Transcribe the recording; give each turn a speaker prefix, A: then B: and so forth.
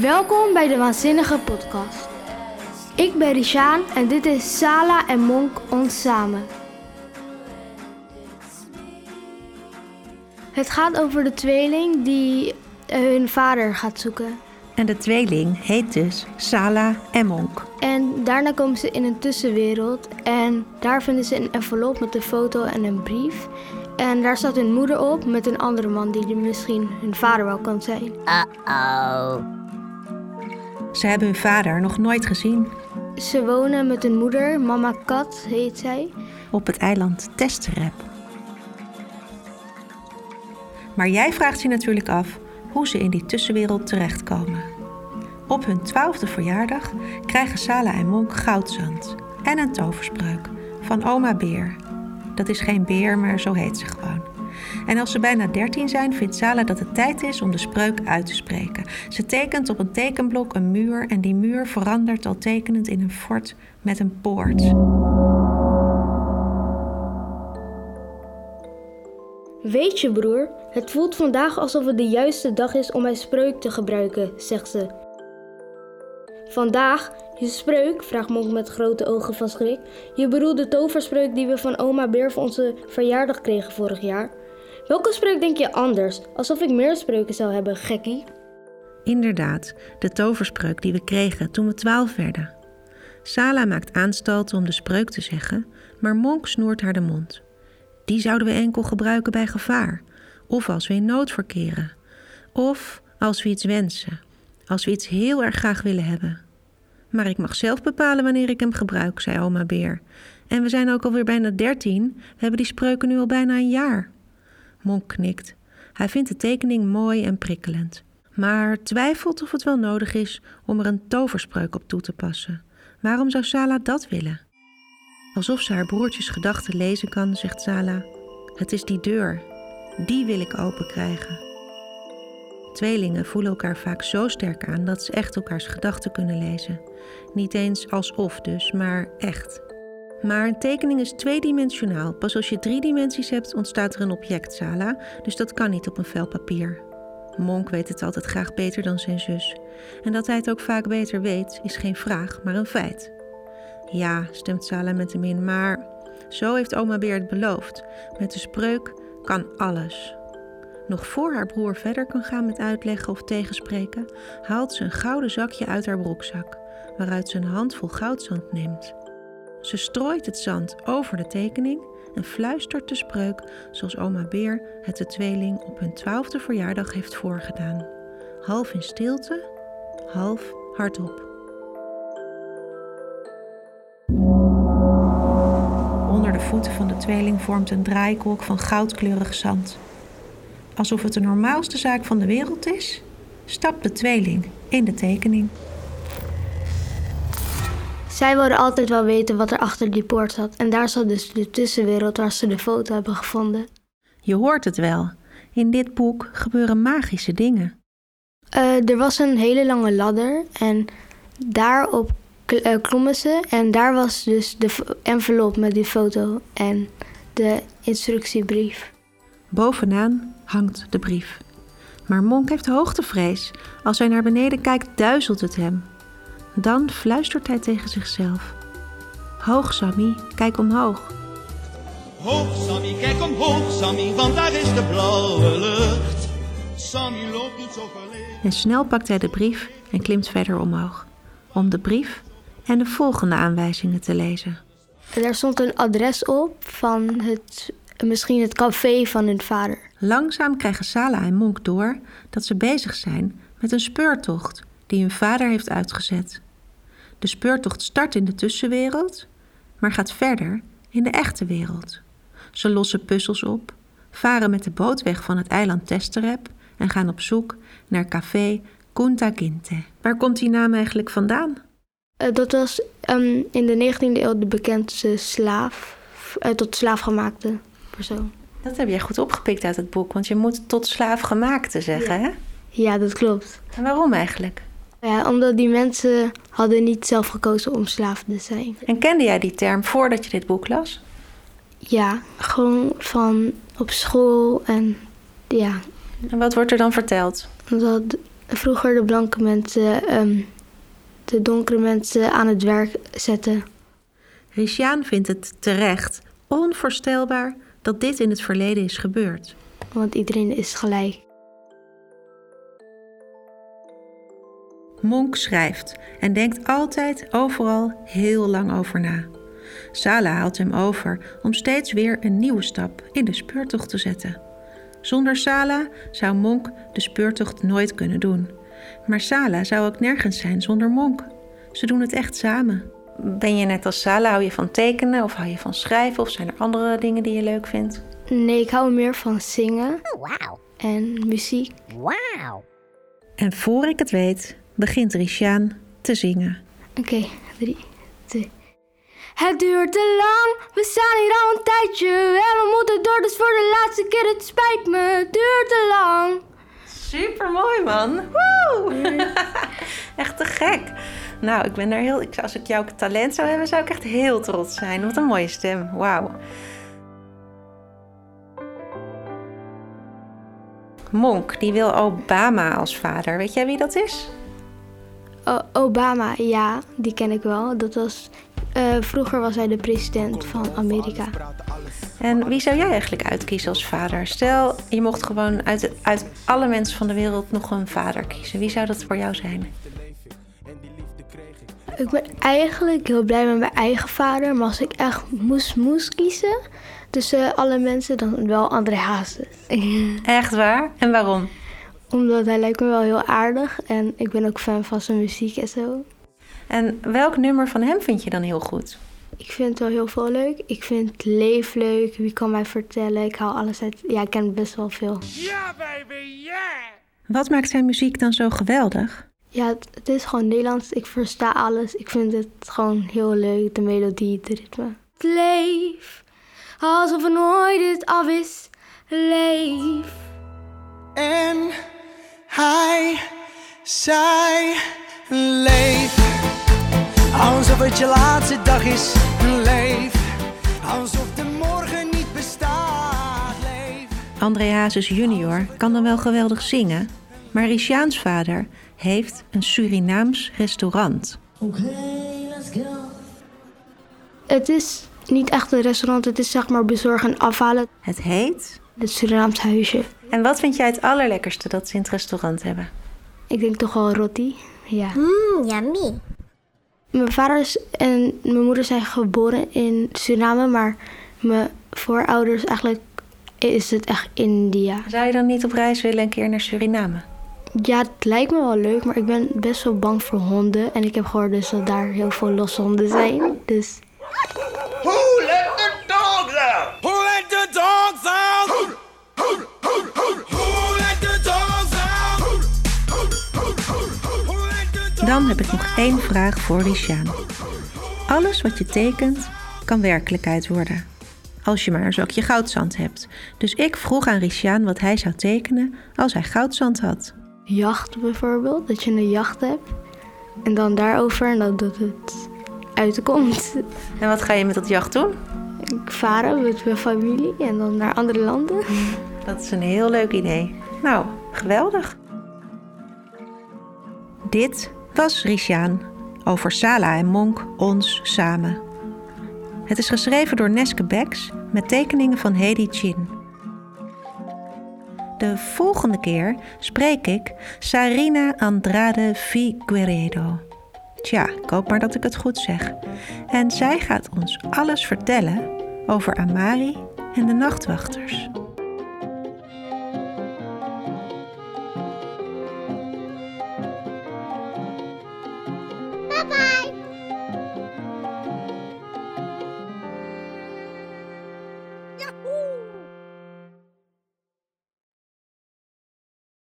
A: Welkom bij de Waanzinnige Podcast. Ik ben Richaan en dit is Sala en Monk ons samen. Het gaat over de tweeling die eh, hun vader gaat zoeken.
B: En de tweeling heet dus Sala en Monk.
A: En daarna komen ze in een tussenwereld en daar vinden ze een envelop met een foto en een brief. En daar staat hun moeder op met een andere man die misschien hun vader wel kan zijn.
C: Uh-oh.
B: Ze hebben hun vader nog nooit gezien
A: Ze wonen met hun moeder, mama Kat heet zij.
B: op het eiland Testerep. Maar jij vraagt je natuurlijk af hoe ze in die tussenwereld terechtkomen. Op hun twaalfde verjaardag krijgen Sala en Monk goudzand en een toverspreuk van oma Beer. Dat is geen beer, maar zo heet ze gewoon. En als ze bijna 13 zijn, vindt Sala dat het tijd is om de spreuk uit te spreken. Ze tekent op een tekenblok een muur en die muur verandert al tekenend in een fort met een poort.
A: Weet je broer, het voelt vandaag alsof het de juiste dag is om mijn spreuk te gebruiken, zegt ze. Vandaag, je spreuk, vraagt Monk met grote ogen van schrik. Je bedoelt de toverspreuk die we van oma Beer voor onze verjaardag kregen vorig jaar. Welke spreuk denk je anders? Alsof ik meer spreuken zou hebben, gekkie.
B: Inderdaad, de toverspreuk die we kregen toen we twaalf werden. Sala maakt aanstalten om de spreuk te zeggen, maar Monk snoert haar de mond. Die zouden we enkel gebruiken bij gevaar, of als we in nood verkeren, of als we iets wensen, als we iets heel erg graag willen hebben. Maar ik mag zelf bepalen wanneer ik hem gebruik, zei oma Beer. En we zijn ook alweer bijna dertien, we hebben die spreuken nu al bijna een jaar. Monk knikt. Hij vindt de tekening mooi en prikkelend, maar twijfelt of het wel nodig is om er een toverspreuk op toe te passen. Waarom zou Sala dat willen? Alsof ze haar broertjes gedachten lezen kan, zegt Sala: Het is die deur. Die wil ik open krijgen. Tweelingen voelen elkaar vaak zo sterk aan dat ze echt elkaars gedachten kunnen lezen. Niet eens alsof dus, maar echt. Maar een tekening is tweedimensionaal. Pas als je drie dimensies hebt, ontstaat er een object, Sala. Dus dat kan niet op een vel papier. Monk weet het altijd graag beter dan zijn zus. En dat hij het ook vaak beter weet, is geen vraag, maar een feit. Ja, stemt Sala met hem in, maar zo heeft oma Beer het beloofd. Met de spreuk kan alles. Nog voor haar broer verder kan gaan met uitleggen of tegenspreken, haalt ze een gouden zakje uit haar broekzak, waaruit ze een handvol goudzand neemt. Ze strooit het zand over de tekening en fluistert de spreuk zoals oma Beer het de tweeling op hun twaalfde verjaardag heeft voorgedaan. Half in stilte, half hardop. Onder de voeten van de tweeling vormt een draaikolk van goudkleurig zand. Alsof het de normaalste zaak van de wereld is, stapt de tweeling in de tekening.
A: Zij wilden altijd wel weten wat er achter die poort zat. En daar zat dus de tussenwereld waar ze de foto hebben gevonden.
B: Je hoort het wel. In dit boek gebeuren magische dingen.
A: Eh, er was een hele lange ladder en daarop eh, klommen ze. En daar was dus de envelop met die foto en de instructiebrief.
B: Bovenaan hangt de brief. Maar Monk heeft hoogtevrees. Als hij naar beneden kijkt, duizelt het hem. Dan fluistert hij tegen zichzelf. Hoog, Sammy, kijk omhoog.
D: Hoog Sammy, kijk omhoog Sammy, want daar is de blauwe lucht. Sammy loopt doet zo.
B: En snel pakt hij de brief en klimt verder omhoog. Om de brief en de volgende aanwijzingen te lezen.
A: En daar stond een adres op van het, misschien het café van hun vader.
B: Langzaam krijgen Sala en Monk door dat ze bezig zijn met een speurtocht die hun vader heeft uitgezet. De speurtocht start in de tussenwereld, maar gaat verder in de echte wereld. Ze lossen puzzels op, varen met de boot weg van het eiland Testerep en gaan op zoek naar café Kunta Kinte. Waar komt die naam eigenlijk vandaan?
A: Eh, dat was ehm, in de 19e eeuw de bekendste slaaf, eh, tot slaafgemaakte persoon.
B: Dat heb jij goed opgepikt uit het boek, want je moet tot slaaf gemaakte zeggen, hè?
A: Ja, dat klopt.
B: En waarom eigenlijk?
A: Ja, omdat die mensen hadden niet zelf gekozen om slaaf te zijn.
B: En kende jij die term voordat je dit boek las?
A: Ja, gewoon van op school en ja,
B: En wat wordt er dan verteld?
A: dat vroeger de blanke mensen ehm, de donkere mensen aan het werk zetten.
B: Riciaan vindt het terecht onvoorstelbaar dat dit in het verleden is gebeurd.
A: Want iedereen is gelijk.
B: Monk schrijft en denkt altijd overal heel lang over na. Sala haalt hem over om steeds weer een nieuwe stap in de speurtocht te zetten. Zonder Sala zou Monk de speurtocht nooit kunnen doen. Maar Sala zou ook nergens zijn zonder Monk. Ze doen het echt samen. Ben je net als Sala, hou je van tekenen of hou je van schrijven of zijn er andere dingen die je leuk vindt?
A: Nee, ik hou meer van zingen
C: Wow.
A: en muziek.
C: Wow.
B: En voor ik het weet, begint Rishaan te zingen.
A: Oké, drie, twee. Het duurt te lang, we staan hier al een tijdje. En we moeten door, dus voor de laatste keer, het spijt me. Het duurt te lang.
B: Super mooi, man. Woe! echt te gek. Nou, ik ben daar heel. ik- Als ik jouw talent zou hebben, zou ik echt heel trots zijn. Wat een mooie stem. Wauw. Monk, die wil Obama als vader. Weet jij wie dat is?
A: O- Obama, ja, die ken ik wel. Dat was, eh, vroeger was hij de president van Amerika.
B: En wie zou jij eigenlijk uitkiezen als vader? Stel, je mocht gewoon uit, uit alle mensen van de wereld nog een vader kiezen. Wie zou dat voor jou zijn?
A: Ik ben eigenlijk heel blij met mijn eigen vader. Maar als ik echt moest, moest kiezen tussen alle mensen, dan wel André Hazes.
B: Echt waar? En waarom?
A: Omdat hij lijkt me wel heel aardig. En ik ben ook fan van zijn muziek en zo.
B: En welk nummer van hem vind je dan heel goed?
A: Ik vind wel heel veel leuk. Ik vind Leef leuk. Wie kan mij vertellen? Ik hou alles uit. Ja, ik ken best wel veel.
B: Wat maakt zijn muziek dan zo geweldig?
A: Ja, het, het is gewoon Nederlands. Ik versta alles. Ik vind het gewoon heel leuk. De melodie, het ritme. Leef. Alsof er nooit dit af is. Leef.
D: En hij zei: Leef, alsof het je laatste dag is. Leef, alsof de morgen niet bestaat. Leef.
B: André Hazes junior kan dan wel geweldig zingen, maar Rishaans vader heeft een Surinaams restaurant.
A: Het is niet echt een restaurant. Het is zeg maar bezorgen en afhalen.
B: Het heet.
A: Het Surinaams huisje.
B: En wat vind jij het allerlekkerste dat ze in het restaurant hebben?
A: Ik denk toch wel roti. Ja.
C: Mmm, yummy.
A: Mijn vader is en mijn moeder zijn geboren in Suriname, maar mijn voorouders eigenlijk is het echt India.
B: Zou je dan niet op reis willen een keer naar Suriname?
A: Ja, het lijkt me wel leuk, maar ik ben best wel bang voor honden. En ik heb gehoord dus dat daar heel veel losse honden zijn. Dus
B: Dan heb ik nog één vraag voor Rishaan. Alles wat je tekent kan werkelijkheid worden. Als je maar een zakje goudzand hebt. Dus ik vroeg aan Rishaan wat hij zou tekenen als hij goudzand had.
A: jacht bijvoorbeeld, dat je een jacht hebt. En dan daarover en dat, dat het uitkomt.
B: En wat ga je met dat jacht doen?
A: Ik varen met mijn familie en dan naar andere landen.
B: Dat is een heel leuk idee. Nou, geweldig. Dit was Rishaan over Sala en Monk ons samen. Het is geschreven door Neske Becks met tekeningen van Hedy Chin. De volgende keer spreek ik Sarina Andrade Figueredo. Tja, ik hoop maar dat ik het goed zeg. En zij gaat ons alles vertellen over Amari en de nachtwachters.